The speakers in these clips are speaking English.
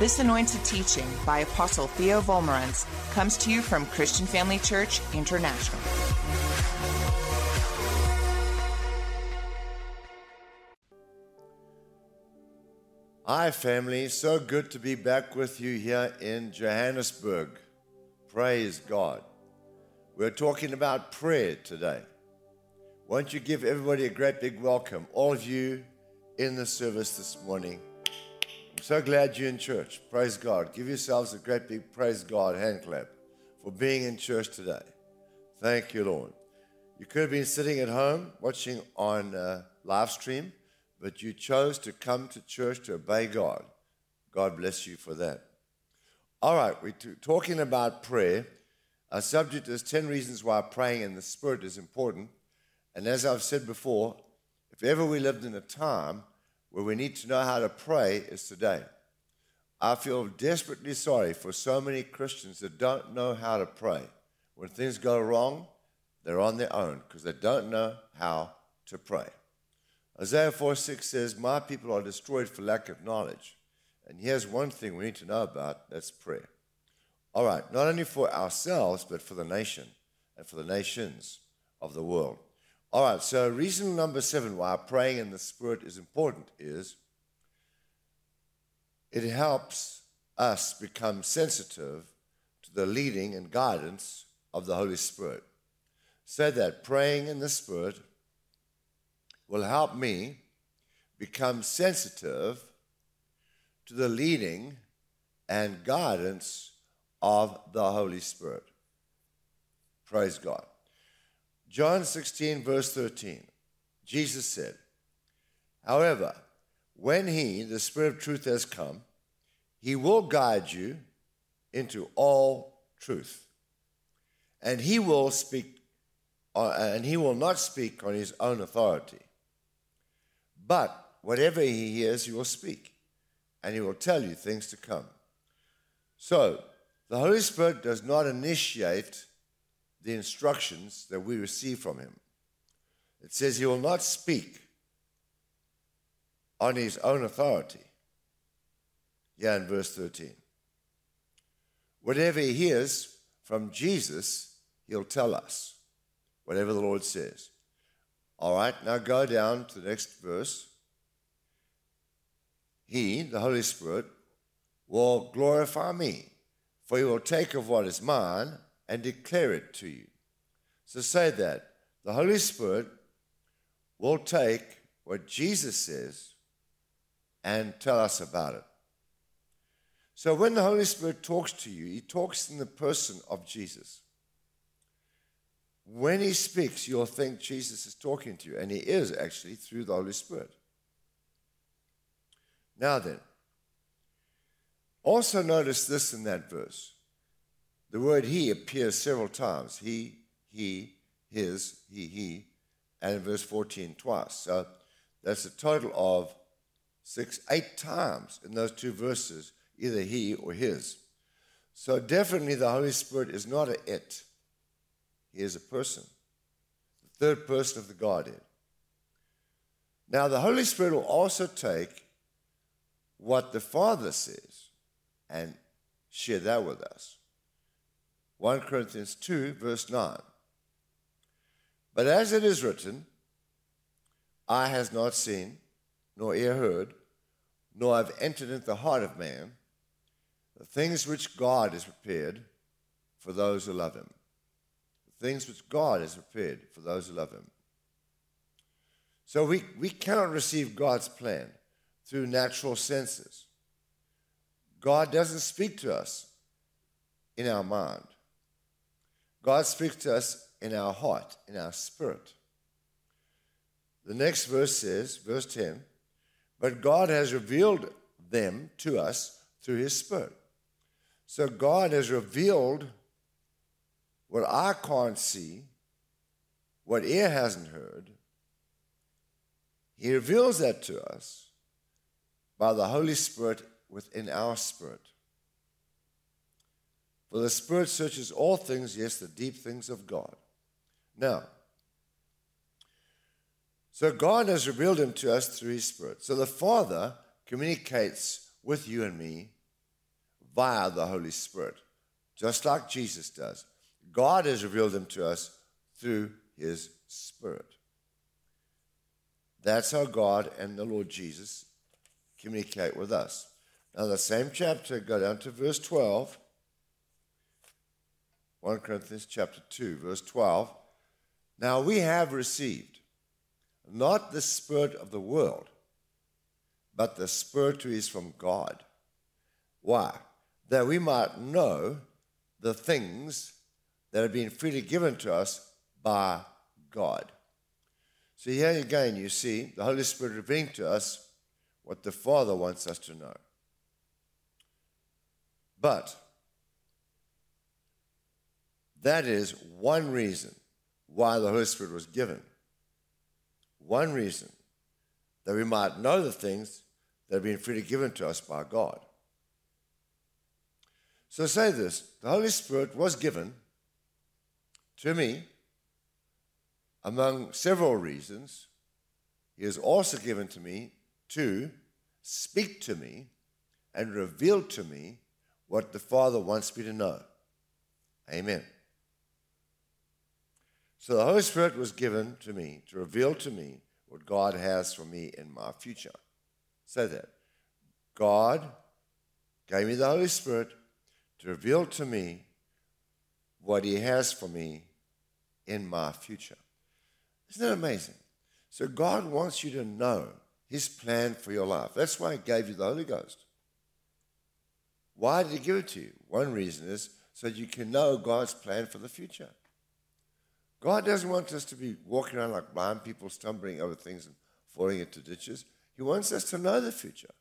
This anointed teaching by Apostle Theo Wolmarans comes to you from Christian Family Church International. Hi, family. So good to be back with you here in Johannesburg. Praise God. We're talking about prayer today. Won't you give everybody a great big welcome, all of you in the service this morning? So glad you're in church. Praise God. Give yourselves a great big praise God hand clap for being in church today. Thank you, Lord. You could have been sitting at home watching on uh, live stream, but you chose to come to church to obey God. God bless you for that. All right, we're talking about prayer. Our subject is 10 reasons why praying in the Spirit is important. And as I've said before, if ever we lived in a time where we need to know how to pray, is today. I feel desperately sorry for so many Christians that don't know how to pray. When things go wrong, they're on their own because they don't know how to pray. Isaiah 4 6 says, My people are destroyed for lack of knowledge. And here's one thing we need to know about that's prayer. All right, not only for ourselves, but for the nation and for the nations of the world. All right, so reason number seven why praying in the Spirit is important is it helps us become sensitive to the leading and guidance of the Holy Spirit. Say that praying in the Spirit will help me become sensitive to the leading and guidance of the Holy Spirit. Praise God. John 16, verse 13, Jesus said, However, when He, the Spirit of truth, has come, He will guide you into all truth. And He will speak, uh, and He will not speak on His own authority. But whatever He hears, He will speak, and He will tell you things to come. So, the Holy Spirit does not initiate the instructions that we receive from him. It says he will not speak on his own authority. Yeah, in verse 13. Whatever he hears from Jesus, he'll tell us, whatever the Lord says. All right, now go down to the next verse. He, the Holy Spirit, will glorify me, for he will take of what is mine and declare it to you. So say that. The Holy Spirit will take what Jesus says and tell us about it. So when the Holy Spirit talks to you, he talks in the person of Jesus. When he speaks, you'll think Jesus is talking to you, and he is actually through the Holy Spirit. Now then, also notice this in that verse. The word he appears several times. He, he, his, he, he, and in verse 14 twice. So that's a total of six, eight times in those two verses, either he or his. So definitely the Holy Spirit is not a it. He is a person, the third person of the Godhead. Now the Holy Spirit will also take what the Father says and share that with us. 1 Corinthians 2, verse 9. But as it is written, eye has not seen, nor ear heard, nor have entered into the heart of man the things which God has prepared for those who love him. The things which God has prepared for those who love him. So we, we cannot receive God's plan through natural senses. God doesn't speak to us in our mind. God speaks to us in our heart, in our spirit. The next verse says, verse 10, but God has revealed them to us through his spirit. So God has revealed what I can't see, what ear hasn't heard. He reveals that to us by the Holy Spirit within our spirit. For the Spirit searches all things, yes, the deep things of God. Now, so God has revealed him to us through his Spirit. So the Father communicates with you and me via the Holy Spirit, just like Jesus does. God has revealed them to us through his Spirit. That's how God and the Lord Jesus communicate with us. Now, the same chapter, go down to verse 12. 1 Corinthians chapter 2, verse 12. Now we have received not the Spirit of the world, but the Spirit who is from God. Why? That we might know the things that have been freely given to us by God. So here again, you see the Holy Spirit revealing to us what the Father wants us to know. But that is one reason why the Holy Spirit was given. One reason that we might know the things that have been freely given to us by God. So say this the Holy Spirit was given to me among several reasons. He is also given to me to speak to me and reveal to me what the Father wants me to know. Amen. So the Holy Spirit was given to me to reveal to me what God has for me in my future. Say that. God gave me the Holy Spirit to reveal to me what He has for me in my future. Isn't that amazing? So God wants you to know His plan for your life. That's why He gave you the Holy Ghost. Why did He give it to you? One reason is so you can know God's plan for the future. God doesn't want us to be walking around like blind people, stumbling over things and falling into ditches. He wants us to know the future.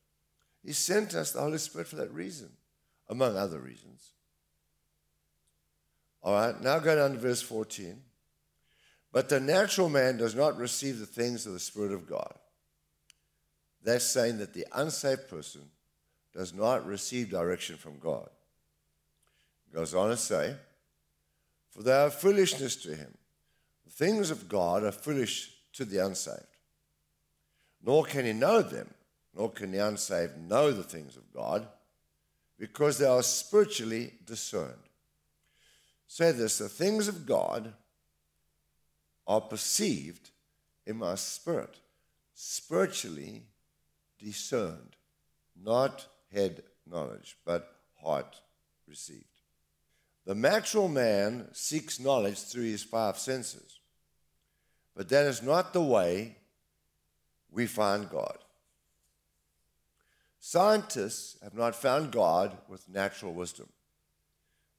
He sent us the Holy Spirit for that reason, among other reasons. All right, now go down to verse 14. But the natural man does not receive the things of the Spirit of God. That's saying that the unsaved person does not receive direction from God. goes on to say, For they are foolishness to him things of God are foolish to the unsaved. Nor can he know them, nor can the unsaved know the things of God, because they are spiritually discerned. Say this the things of God are perceived in my spirit, spiritually discerned, not head knowledge, but heart received. The natural man seeks knowledge through his five senses. But that is not the way we find God. Scientists have not found God with natural wisdom.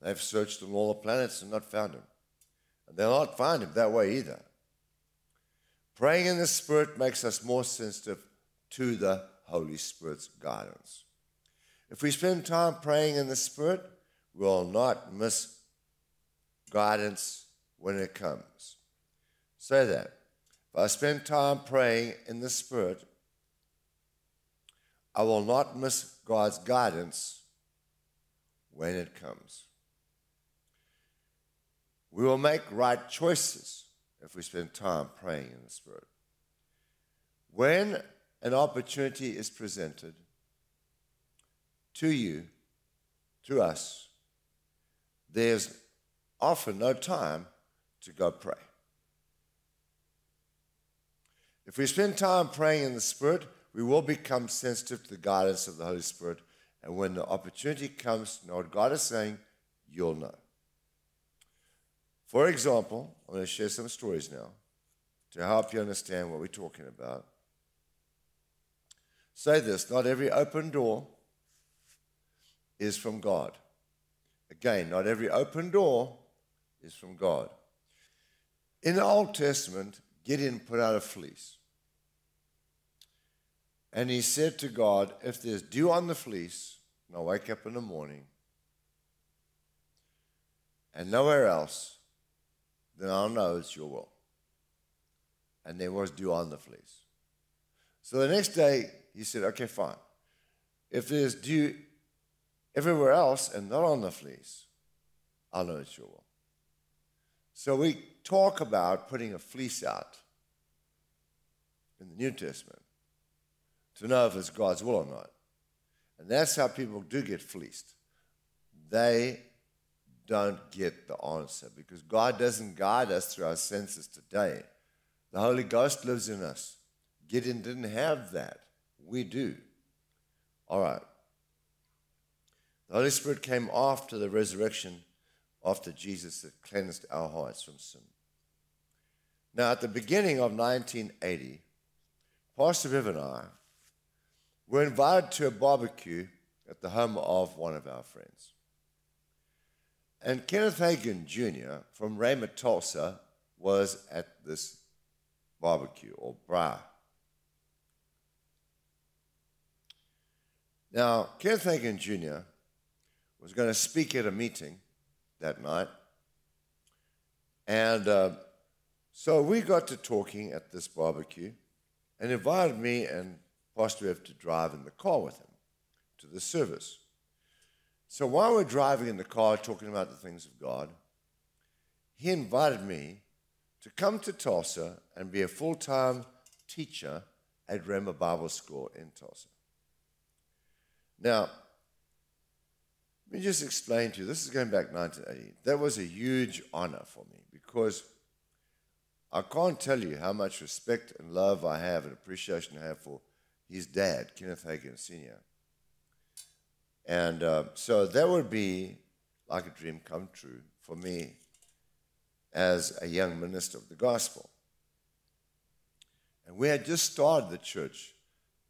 They've searched on all the planets and not found him. And they'll not find him that way either. Praying in the Spirit makes us more sensitive to the Holy Spirit's guidance. If we spend time praying in the Spirit, we'll not miss guidance when it comes. Say that. If I spend time praying in the Spirit, I will not miss God's guidance when it comes. We will make right choices if we spend time praying in the Spirit. When an opportunity is presented to you, to us, there's often no time to go pray. If we spend time praying in the Spirit, we will become sensitive to the guidance of the Holy Spirit. And when the opportunity comes to know what God is saying, you'll know. For example, I'm going to share some stories now to help you understand what we're talking about. Say this not every open door is from God. Again, not every open door is from God. In the Old Testament, Gideon put out a fleece. And he said to God, If there's dew on the fleece, and I wake up in the morning, and nowhere else, then I'll know it's your will. And there was dew on the fleece. So the next day, he said, Okay, fine. If there's dew everywhere else and not on the fleece, I'll know it's your will. So we talk about putting a fleece out in the New Testament to know if it's God's will or not. And that's how people do get fleeced. they don't get the answer because God doesn't guide us through our senses today. The Holy Ghost lives in us. Gideon didn't have that. We do. All right. The Holy Spirit came after the resurrection, after Jesus had cleansed our hearts from sin. Now, at the beginning of 1980, Pastor Viv and I were invited to a barbecue at the home of one of our friends. And Kenneth Hagin Jr. from Rhema, Tulsa was at this barbecue or braai. Now, Kenneth Hagin Jr. was going to speak at a meeting that night. And uh, so we got to talking at this barbecue and invited me and Pastor Ev to drive in the car with him to the service. So while we're driving in the car talking about the things of God, he invited me to come to Tulsa and be a full time teacher at Rhema Bible School in Tulsa. Now, let me just explain to you this is going back 1980. That was a huge honor for me because I can't tell you how much respect and love I have and appreciation I have for his dad, Kenneth Hagin Sr. And uh, so that would be like a dream come true for me as a young minister of the gospel. And we had just started the church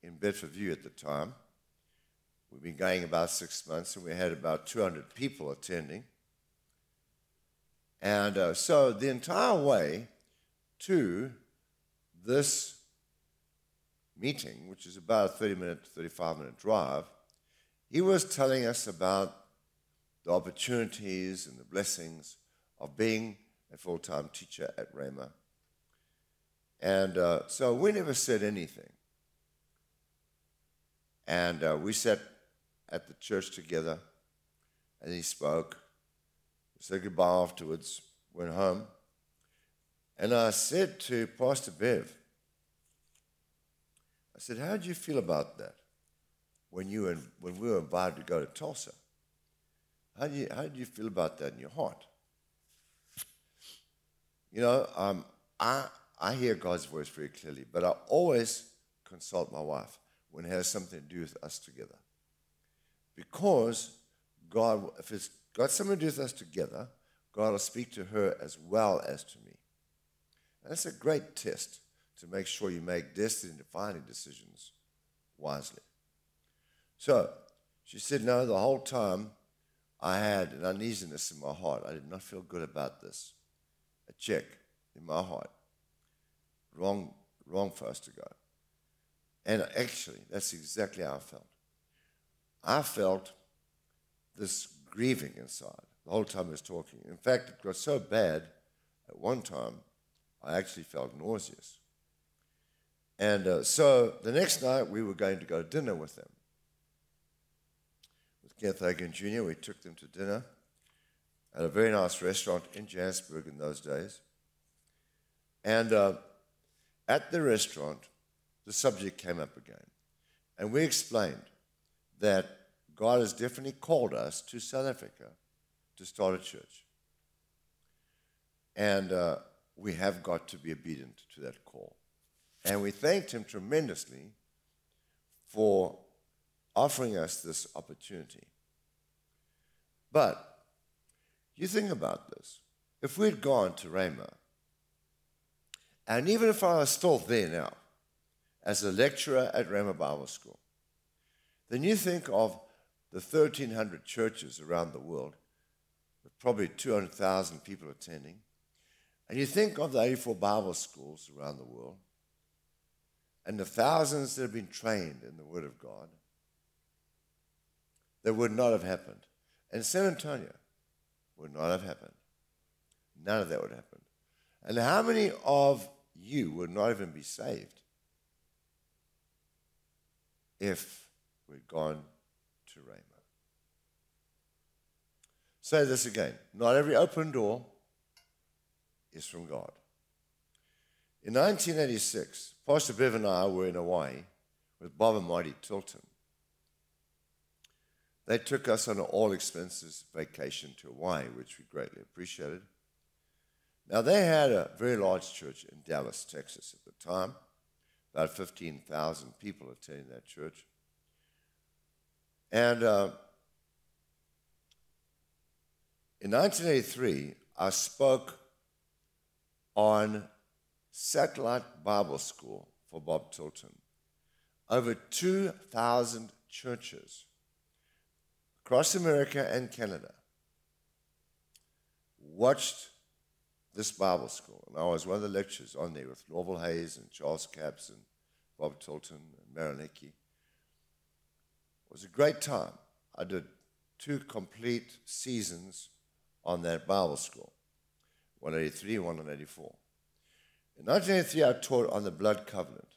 in Bedfordview at the time. We'd been going about six months, and we had about 200 people attending. And uh, so the entire way to this meeting, which is about a 30 minute, 35 minute drive, he was telling us about the opportunities and the blessings of being a full time teacher at Rhema. And uh, so we never said anything. And uh, we sat at the church together, and he spoke. We said goodbye afterwards, went home. And I said to Pastor Bev, I said, How did you feel about that when, you and, when we were invited to go to Tulsa? How did, you, how did you feel about that in your heart? You know, um, I, I hear God's voice very clearly, but I always consult my wife when it has something to do with us together. Because God, if it's got something to do with us together, God will speak to her as well as to me. And that's a great test to make sure you make destiny defining decisions wisely. So she said, No, the whole time I had an uneasiness in my heart. I did not feel good about this a check in my heart. Wrong, wrong for us to go. And actually, that's exactly how I felt. I felt this grieving inside the whole time I was talking. In fact, it got so bad at one time, I actually felt nauseous. And uh, so the next night, we were going to go to dinner with them. With Kenneth Hagin Jr., we took them to dinner at a very nice restaurant in Johannesburg in those days. And uh, at the restaurant, the subject came up again. And we explained that God has definitely called us to South Africa to start a church. And uh, we have got to be obedient to that call. And we thanked him tremendously for offering us this opportunity. But you think about this. If we'd gone to Rhema, and even if I was still there now, as a lecturer at Rhema Bible School, then you think of the 1,300 churches around the world, with probably 200,000 people attending, and you think of the 84 Bible schools around the world, and the thousands that have been trained in the Word of God, that would not have happened. And San Antonio, would not have happened. None of that would happen. And how many of you would not even be saved if we'd gone to Rhema? Say this again. Not every open door is from God. In 1986, Pastor Bev and I were in Hawaii with Bob and Marty Tilton. they took us on an all expenses vacation to Hawaii, which we greatly appreciated. Now, they had a very large church in Dallas, Texas at the time, about 15,000 people attending that church. And uh, in 1983, I spoke on Satellite Bible School for Bob Tilton. Over 2,000 churches across America and Canada watched this Bible school. And I was one of the lecturers on there with Norval Hayes and Charles Capps and Bob Tilton and Marilyn Hickey. It was a great time. I did two complete seasons on that Bible school, 183 and 184. In 1983, I taught on the blood covenant.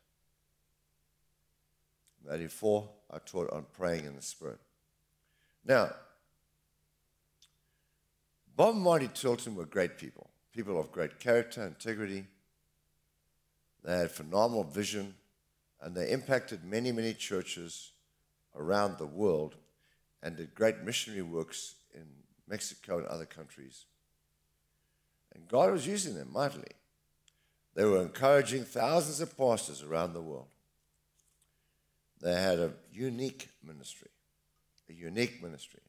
In 84, I taught on praying in the Spirit. Now, Bob and Marty Tilton were great people, people of great character, integrity. They had phenomenal vision, and they impacted many, many churches around the world and did great missionary works in Mexico and other countries. And God was using them mightily. They were encouraging thousands of pastors around the world. They had a unique ministry, a unique ministry.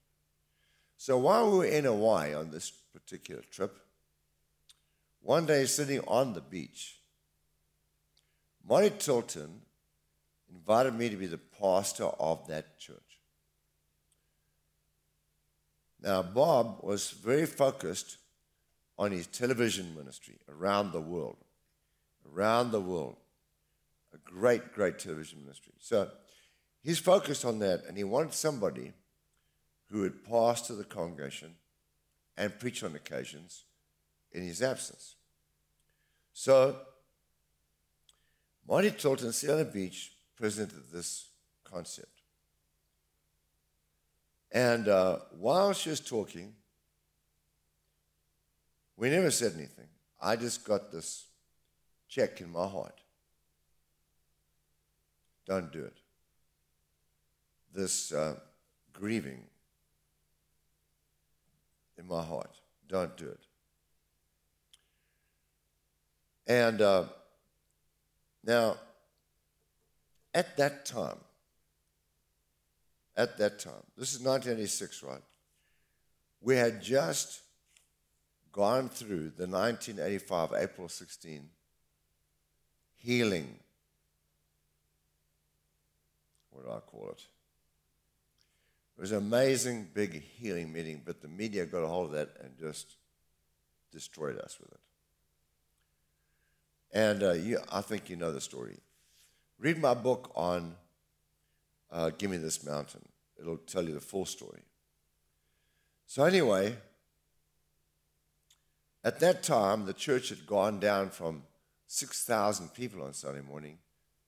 So while we were in Hawaii on this particular trip, one day sitting on the beach, Marty Tilton invited me to be the pastor of that church. Now, Bob was very focused on his television ministry around the world. Around the world. A great, great television ministry. So he's focused on that, and he wanted somebody who would pastor the congregation and preach on occasions in his absence. So Marty Tilton, the beach, presented this concept. And uh, while she was talking, we never said anything. I just got this check in my heart. Don't do it. This uh, grieving in my heart. Don't do it. And uh, now, at that time, at that time. This is 1986, right? We had just gone through the 1985 April 16 healing. What do I call it? It was an amazing big healing meeting, but the media got a hold of that and just destroyed us with it. And uh, you, I think you know the story. Read my book on uh, Give Me This Mountain. It'll tell you the full story. So, anyway, at that time, the church had gone down from 6,000 people on Sunday morning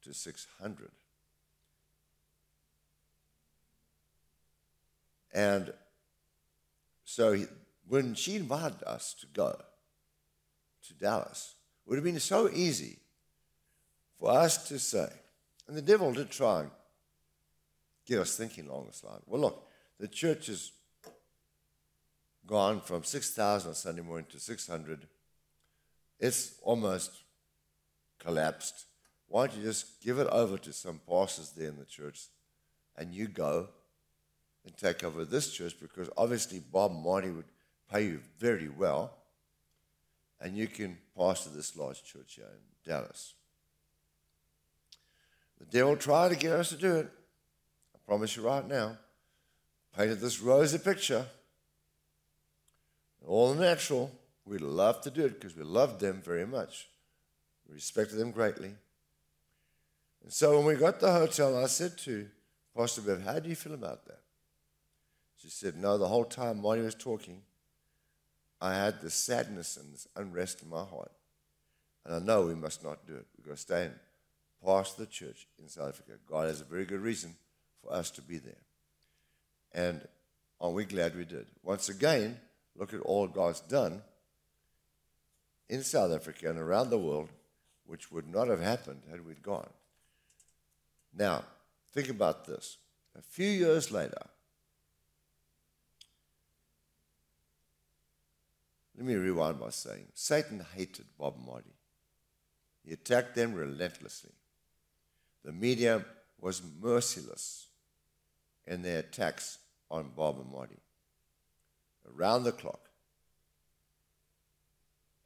to 600. And so he, when she invited us to go to Dallas, it would have been so easy for us to say, and the devil did try and get us thinking along this line. Well, look, the church has gone from 6,000 on Sunday morning to 600. It's almost collapsed. Why don't you just give it over to some pastors there in the church and you go and take over this church because obviously Bob Marty would pay you very well and you can pastor this large church here in Dallas. The devil tried to get us to do it I promise you right now, painted this rosy picture. All natural, we love to do it because we loved them very much. We respected them greatly. And so when we got the hotel, I said to Pastor Bev, How do you feel about that? She said, No, the whole time while he was talking, I had this sadness and this unrest in my heart. And I know we must not do it. We've got to stay and pastor the church in South Africa. God has a very good reason for us to be there. And are we glad we did? Once again, look at all God's done in South Africa and around the world, which would not have happened had we gone. Now, think about this. A few years later, let me rewind by saying Satan hated Bob Marty. He attacked them relentlessly. The media was merciless in their attacks on Bob and Marty. Around the clock,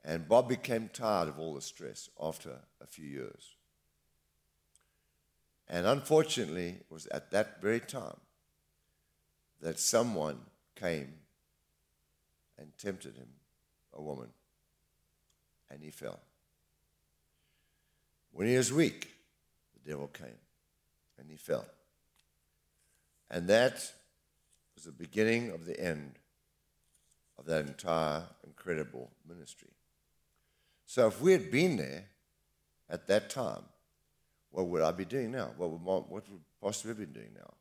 and Bob became tired of all the stress after a few years. And unfortunately, it was at that very time that someone came and tempted him, a woman, and he fell. When he was weak, the devil came and he fell. And that was the beginning of the end of that entire incredible ministry. So if we had been there at that time, what would I be doing now? What would, what would Pastor have been doing now?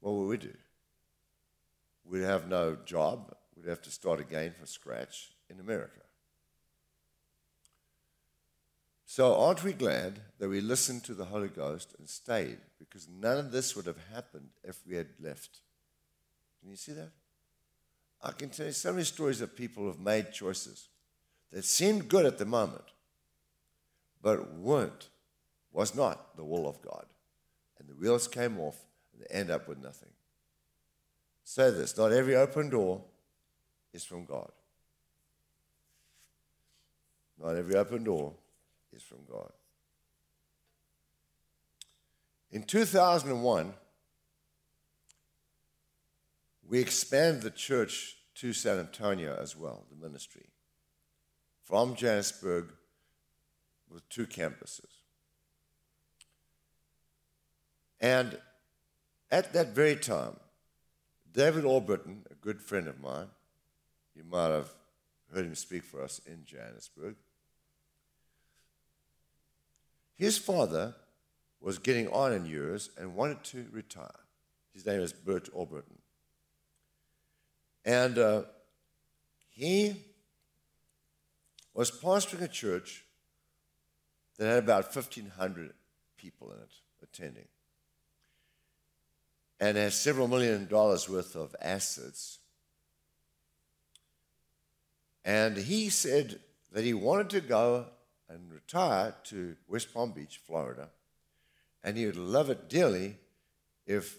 What would we do? We'd have no job. We'd have to start again from scratch in America. So, aren't we glad that we listened to the Holy Ghost and stayed? Because none of this would have happened if we had left. Can you see that? I can tell you so many stories of people who have made choices that seemed good at the moment, but weren't, was not the will of God. And the wheels came off and they end up with nothing. Say this not every open door is from God. Not every open door is from God. In 2001, we expand the church to San Antonio as well, the ministry, from Johannesburg with two campuses. And at that very time, David Alberton, a good friend of mine, you might have heard him speak for us in Johannesburg, his father was getting on in years and wanted to retire. His name is Bert Alberton. And uh, he was pastoring a church that had about 1,500 people in it attending and has several million dollars worth of assets. And he said that he wanted to go and retire to West Palm Beach, Florida. And he would love it dearly if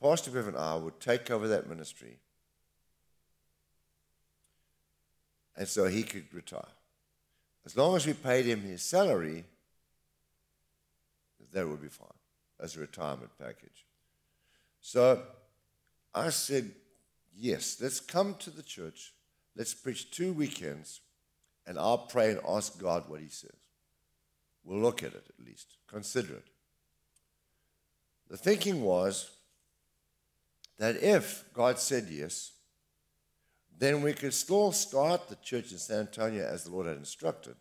Pastor Bev and I would take over that ministry. And so he could retire. As long as we paid him his salary, that would be fine as a retirement package. So I said, yes, let's come to the church. Let's preach two weekends and I'll pray and ask God what He says. We'll look at it at least, consider it. The thinking was that if God said yes, then we could still start the church in San Antonio as the Lord had instructed.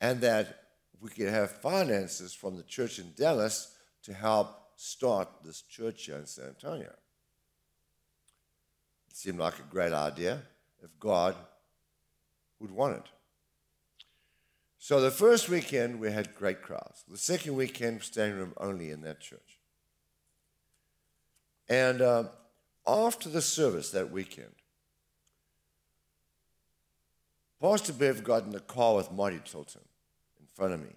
And that we could have finances from the church in Dallas to help start this church here in San Antonio. It seemed like a great idea if God would want it. So the first weekend, we had great crowds. The second weekend, standing room only in that church. And uh, after the service that weekend, Pastor Bev got in the car with Marty Tilton in front of me,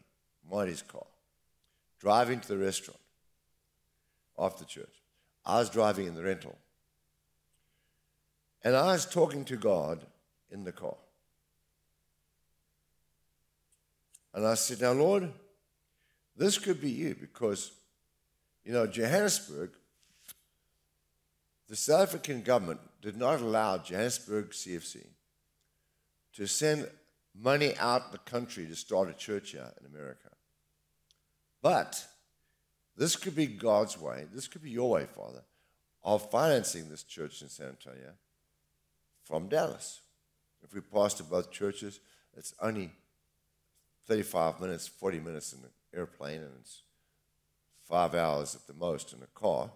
Marty's car, driving to the restaurant after church. I was driving in the rental. And I was talking to God in the car. And I said, Now, Lord, this could be you because, you know, Johannesburg, the South African government did not allow Johannesburg CFC to send money out the country to start a church here in America. But this could be God's way, this could be your way, Father, of financing this church in San Antonio from Dallas. If we pass both churches, it's only 35 minutes, 40 minutes in an airplane, and it's five hours at the most in a car.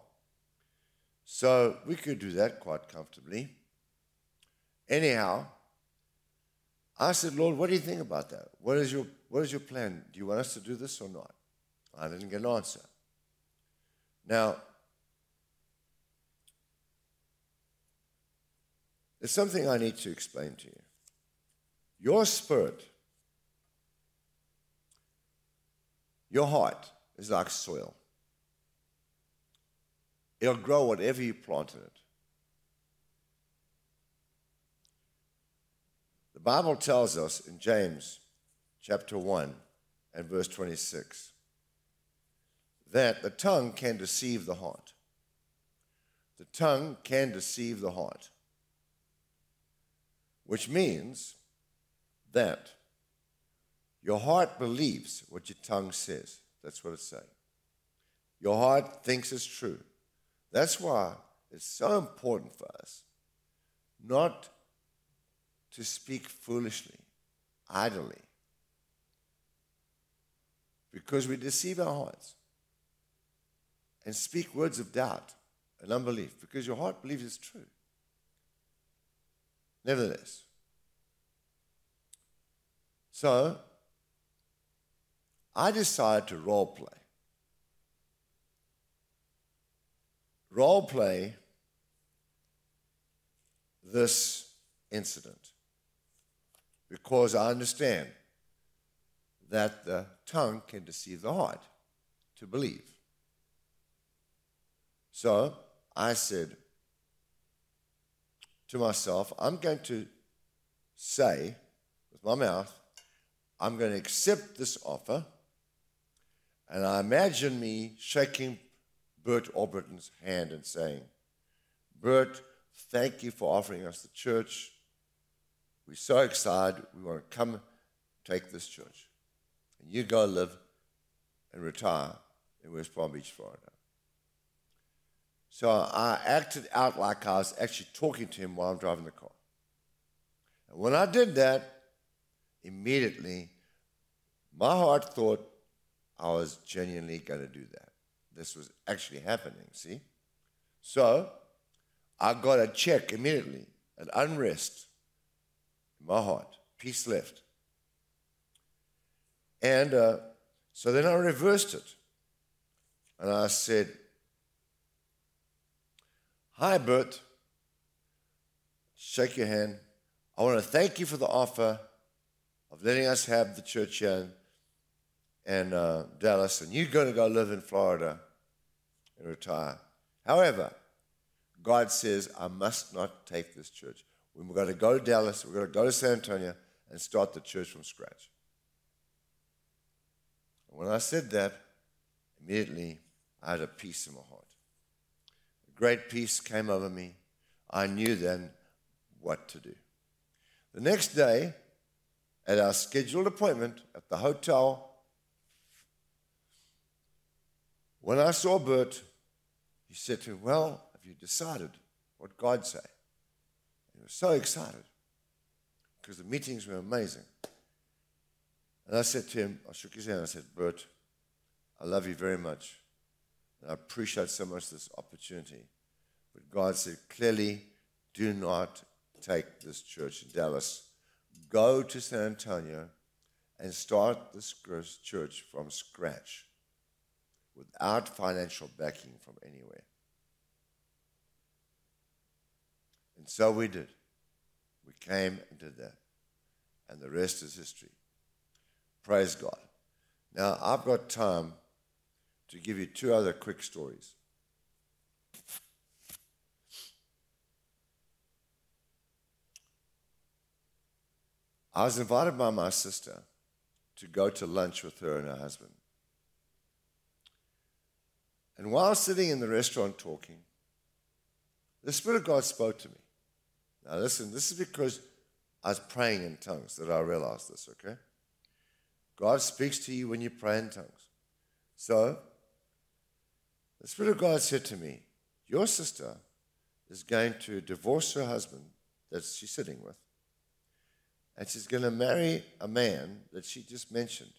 So we could do that quite comfortably. Anyhow, I said, Lord, what do you think about that? What is your, what is your plan? Do you want us to do this or not? I didn't get an answer. Now, There's something I need to explain to you. Your spirit, your heart is like soil. It'll grow whatever you plant in it. The Bible tells us in James chapter 1 and verse 26 that the tongue can deceive the heart. The tongue can deceive the heart, which means that your heart believes what your tongue says. That's what it's saying. Your heart thinks it's true. That's why it's so important for us not to speak foolishly, idly, because we deceive our hearts and speak words of doubt and unbelief because your heart believes it's true. Nevertheless, so I decided to role play. Role play this incident because I understand that the tongue can deceive the heart to believe. So I said to myself, I'm going to say with my mouth, I'm going to accept this offer. And I imagine me shaking Bert Alberton's hand and saying, Bert, thank you for offering us the church. We're so excited. We want to come take this church. And you go live and retire in West Palm Beach, Florida. So I acted out like I was actually talking to him while I'm driving the car. And when I did that, immediately my heart thought I was genuinely going to do that. This was actually happening, see? So I got a check immediately, an unrest in my heart, peace left. And uh, so then I reversed it. And I said, Hi, Bert. Shake your hand. I want to thank you for the offer of letting us have the church here in, uh, Dallas, and you're going to go live in Florida and retire. However, God says, I must not take this church. We're going to go to Dallas, we're going to go to San Antonio and start the church from scratch. And when I said that, immediately I had a peace in my heart. A great peace came over me. I knew then what to do. The next day, at our scheduled appointment at the hotel, when I saw Bert, he said to him, Well, have you decided what God say? He was so excited because the meetings were amazing. And I said to him, I shook his hand, I said, Bert, I love you very much. And I appreciate so much this opportunity. But God said, clearly, do not take this church in Dallas. Go to San Antonio and start this church from scratch without financial backing from anywhere. And so we did. We came and did that. And the rest is history. Praise God. Now, I've got time to give you two other quick stories. I was invited by my sister to go to lunch with her and her husband. And while sitting in the restaurant talking, the Spirit of God spoke to me. Now, listen, this is because I was praying in tongues that I realized this, okay? God speaks to you when you pray in tongues. So, the Spirit of God said to me, Your sister is going to divorce her husband that she's sitting with, and she's going to marry a man that she just mentioned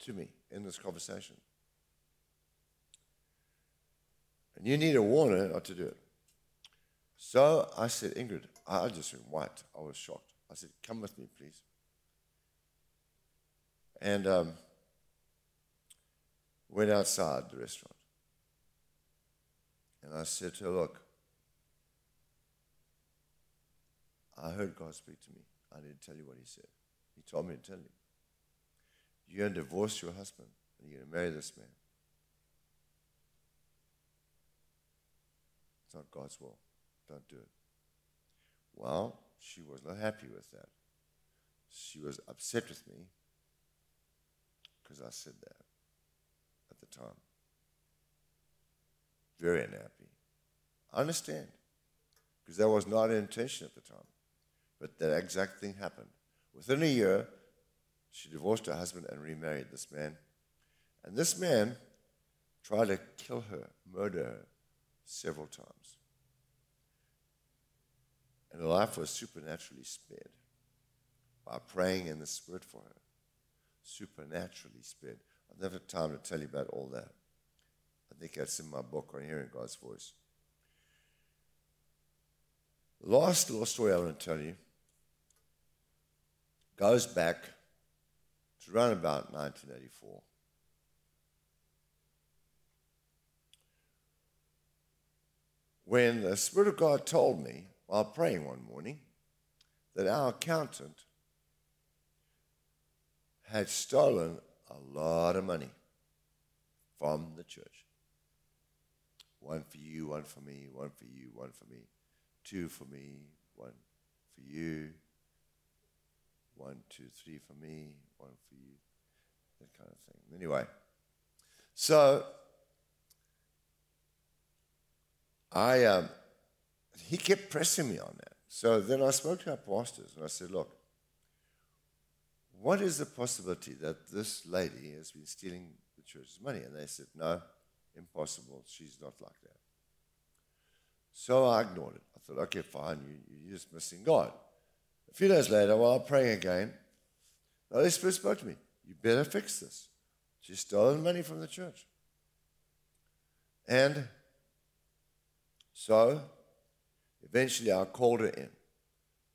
to me in this conversation. And you need to warn her not to do it. So I said, Ingrid, I just went white. I was shocked. I said, Come with me, please. And um, went outside the restaurant. And I said to her, Look, I heard God speak to me. I didn't tell you what He said. He told me to tell you. You're going to divorce your husband and you're going to marry this man. It's not God's will. Don't do it. Well, she was not happy with that. She was upset with me because I said that at the time. Very unhappy. I understand because that was not her intention at the time. But that exact thing happened. Within a year, she divorced her husband and remarried this man. And this man tried to kill her, murder her several times. And her life was supernaturally spared by praying in the Spirit for her. Supernaturally spared. I've never had time to tell you about all that. I think that's in my book on hearing God's voice. The last little story I want to tell you goes back to around about 1984. When the Spirit of God told me while praying one morning that our accountant had stolen a lot of money from the church. One for you, one for me, one for you, one for me, two for me, one for you, one, two, three for me, one for you, that kind of thing. Anyway, so I, um, he kept pressing me on that. So then I spoke to our pastors and I said, look, what is the possibility that this lady has been stealing the church's money? And they said, no, impossible. She's not like that. So I ignored it. I thought, okay, fine, you, you're just missing God. A few days later, while I'm praying again, the Holy Spirit spoke to me. You better fix this. She's stolen money from the church. And so eventually I called her in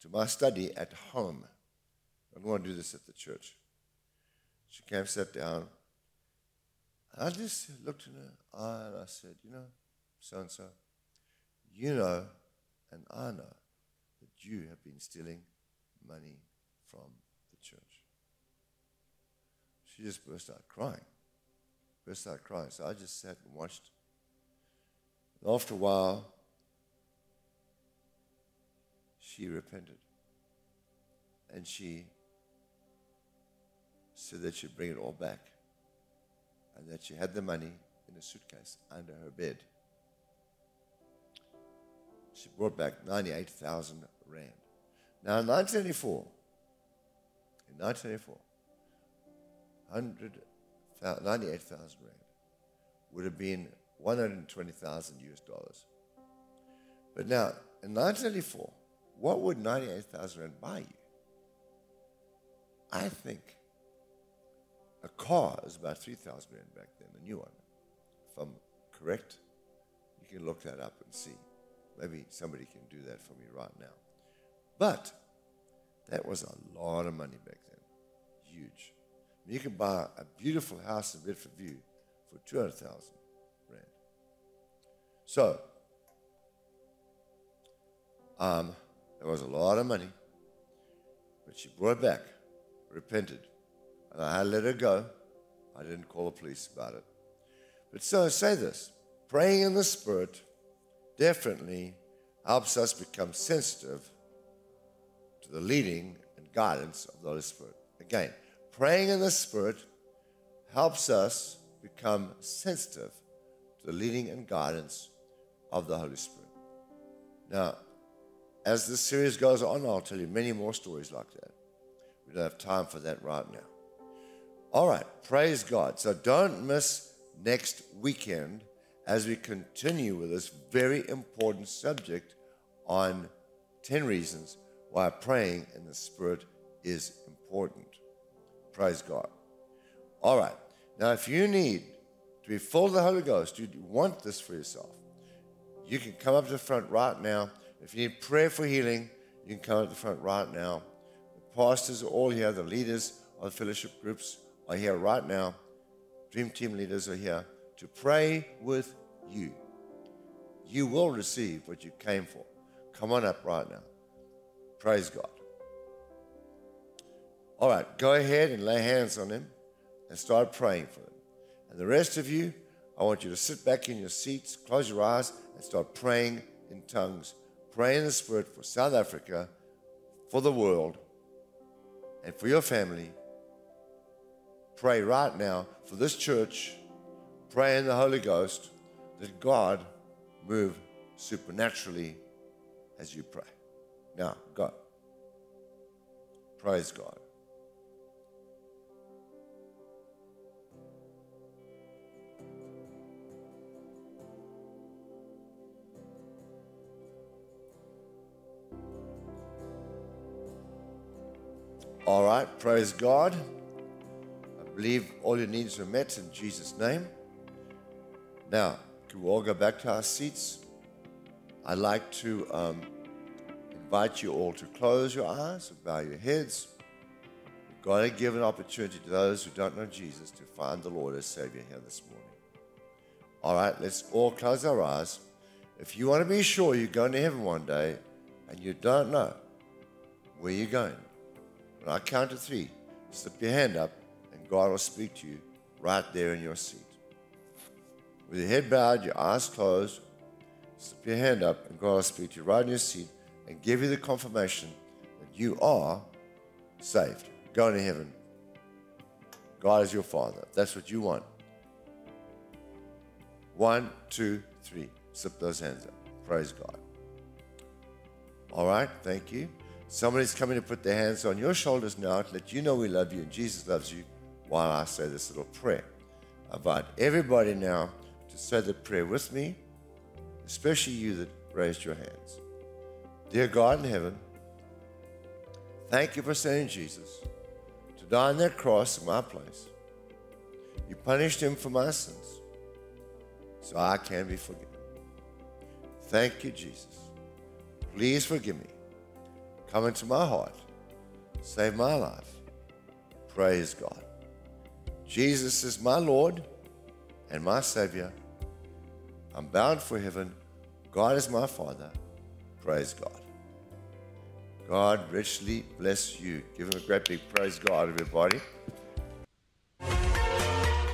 to my study at home. I don't want to do this at the church. She came, sat down. I just looked in her eye and I said, You know, so and so, you know, and I know that you have been stealing money from the church. She just burst out crying. Burst out crying. So I just sat and watched. And after a while, she repented. And she said that she'd bring it all back. And that she had the money in a suitcase under her bed. She brought back 98,000 Rand. Now, in 1984, in 1984, 98,000 Rand would have been 120,000 US dollars. But now, in 1984, what would 98,000 Rand buy you? I think a car is about 3,000 Rand back then, a new one. If I'm correct, you can look that up and see. Maybe somebody can do that for me right now. But that was a lot of money back then. Huge. You can buy a beautiful house in Bedfordview for 200,000 Rand. So, um, that was a lot of money. But she brought it back, repented. And I let her go. I didn't call the police about it. But so I say this praying in the Spirit definitely helps us become sensitive to the leading and guidance of the Holy Spirit. Again, praying in the Spirit helps us become sensitive to the leading and guidance of the Holy Spirit. Now, as this series goes on, I'll tell you many more stories like that. We don't have time for that right now. All right, praise God. So don't miss next weekend as we continue with this very important subject on 10 reasons why praying in the Spirit is important. Praise God. All right. Now, if you need to be full of the Holy Ghost, you want this for yourself, you can come up to the front right now. If you need prayer for healing, you can come up to the front right now. The pastors are all here, the leaders of the fellowship groups are here right now. Dream team leaders are here to pray with you. You will receive what you came for. Come on up right now. Praise God. All right, go ahead and lay hands on him and start praying for them. And the rest of you, I want you to sit back in your seats, close your eyes, and start praying in tongues. Pray in the Spirit for South Africa, for the world, and for your family. Pray right now for this church. Pray in the Holy Ghost that God move supernaturally as you pray. Now, go. Praise God. All right, praise God. I believe all your needs are met in Jesus' name. Now, can we all go back to our seats? I'd like to um, invite you all to close your eyes and bow your heads. We've got to give an opportunity to those who don't know Jesus to find the Lord as Savior here this morning. All right, let's all close our eyes. If you want to be sure you're going to heaven one day and you don't know where you're going, when I count to three, slip your hand up and God will speak to you right there in your seat. With your head bowed, your eyes closed, slip your hand up and God will speak to you right in your seat and give you the confirmation that you are saved, going to heaven. God is your Father. That's what you want. One, two, three. Slip those hands up. Praise God. All right, thank you. Somebody's coming to put their hands on your shoulders now to let you know we love you and Jesus loves you while I say this little prayer. I invite everybody now to say the prayer with me, especially you that raised your hands. Dear God in heaven, thank you for sending Jesus to die on that cross in my place. You punished him for my sins so I can be forgiven. Thank you, Jesus. Please forgive me Come into my heart. Save my life. Praise God. Jesus is my Lord and my Savior. I'm bound for heaven. God is my Father. Praise God. God richly bless you. Give him a great big praise God, everybody.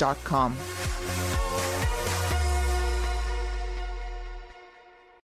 www.thebrandingcoach.com.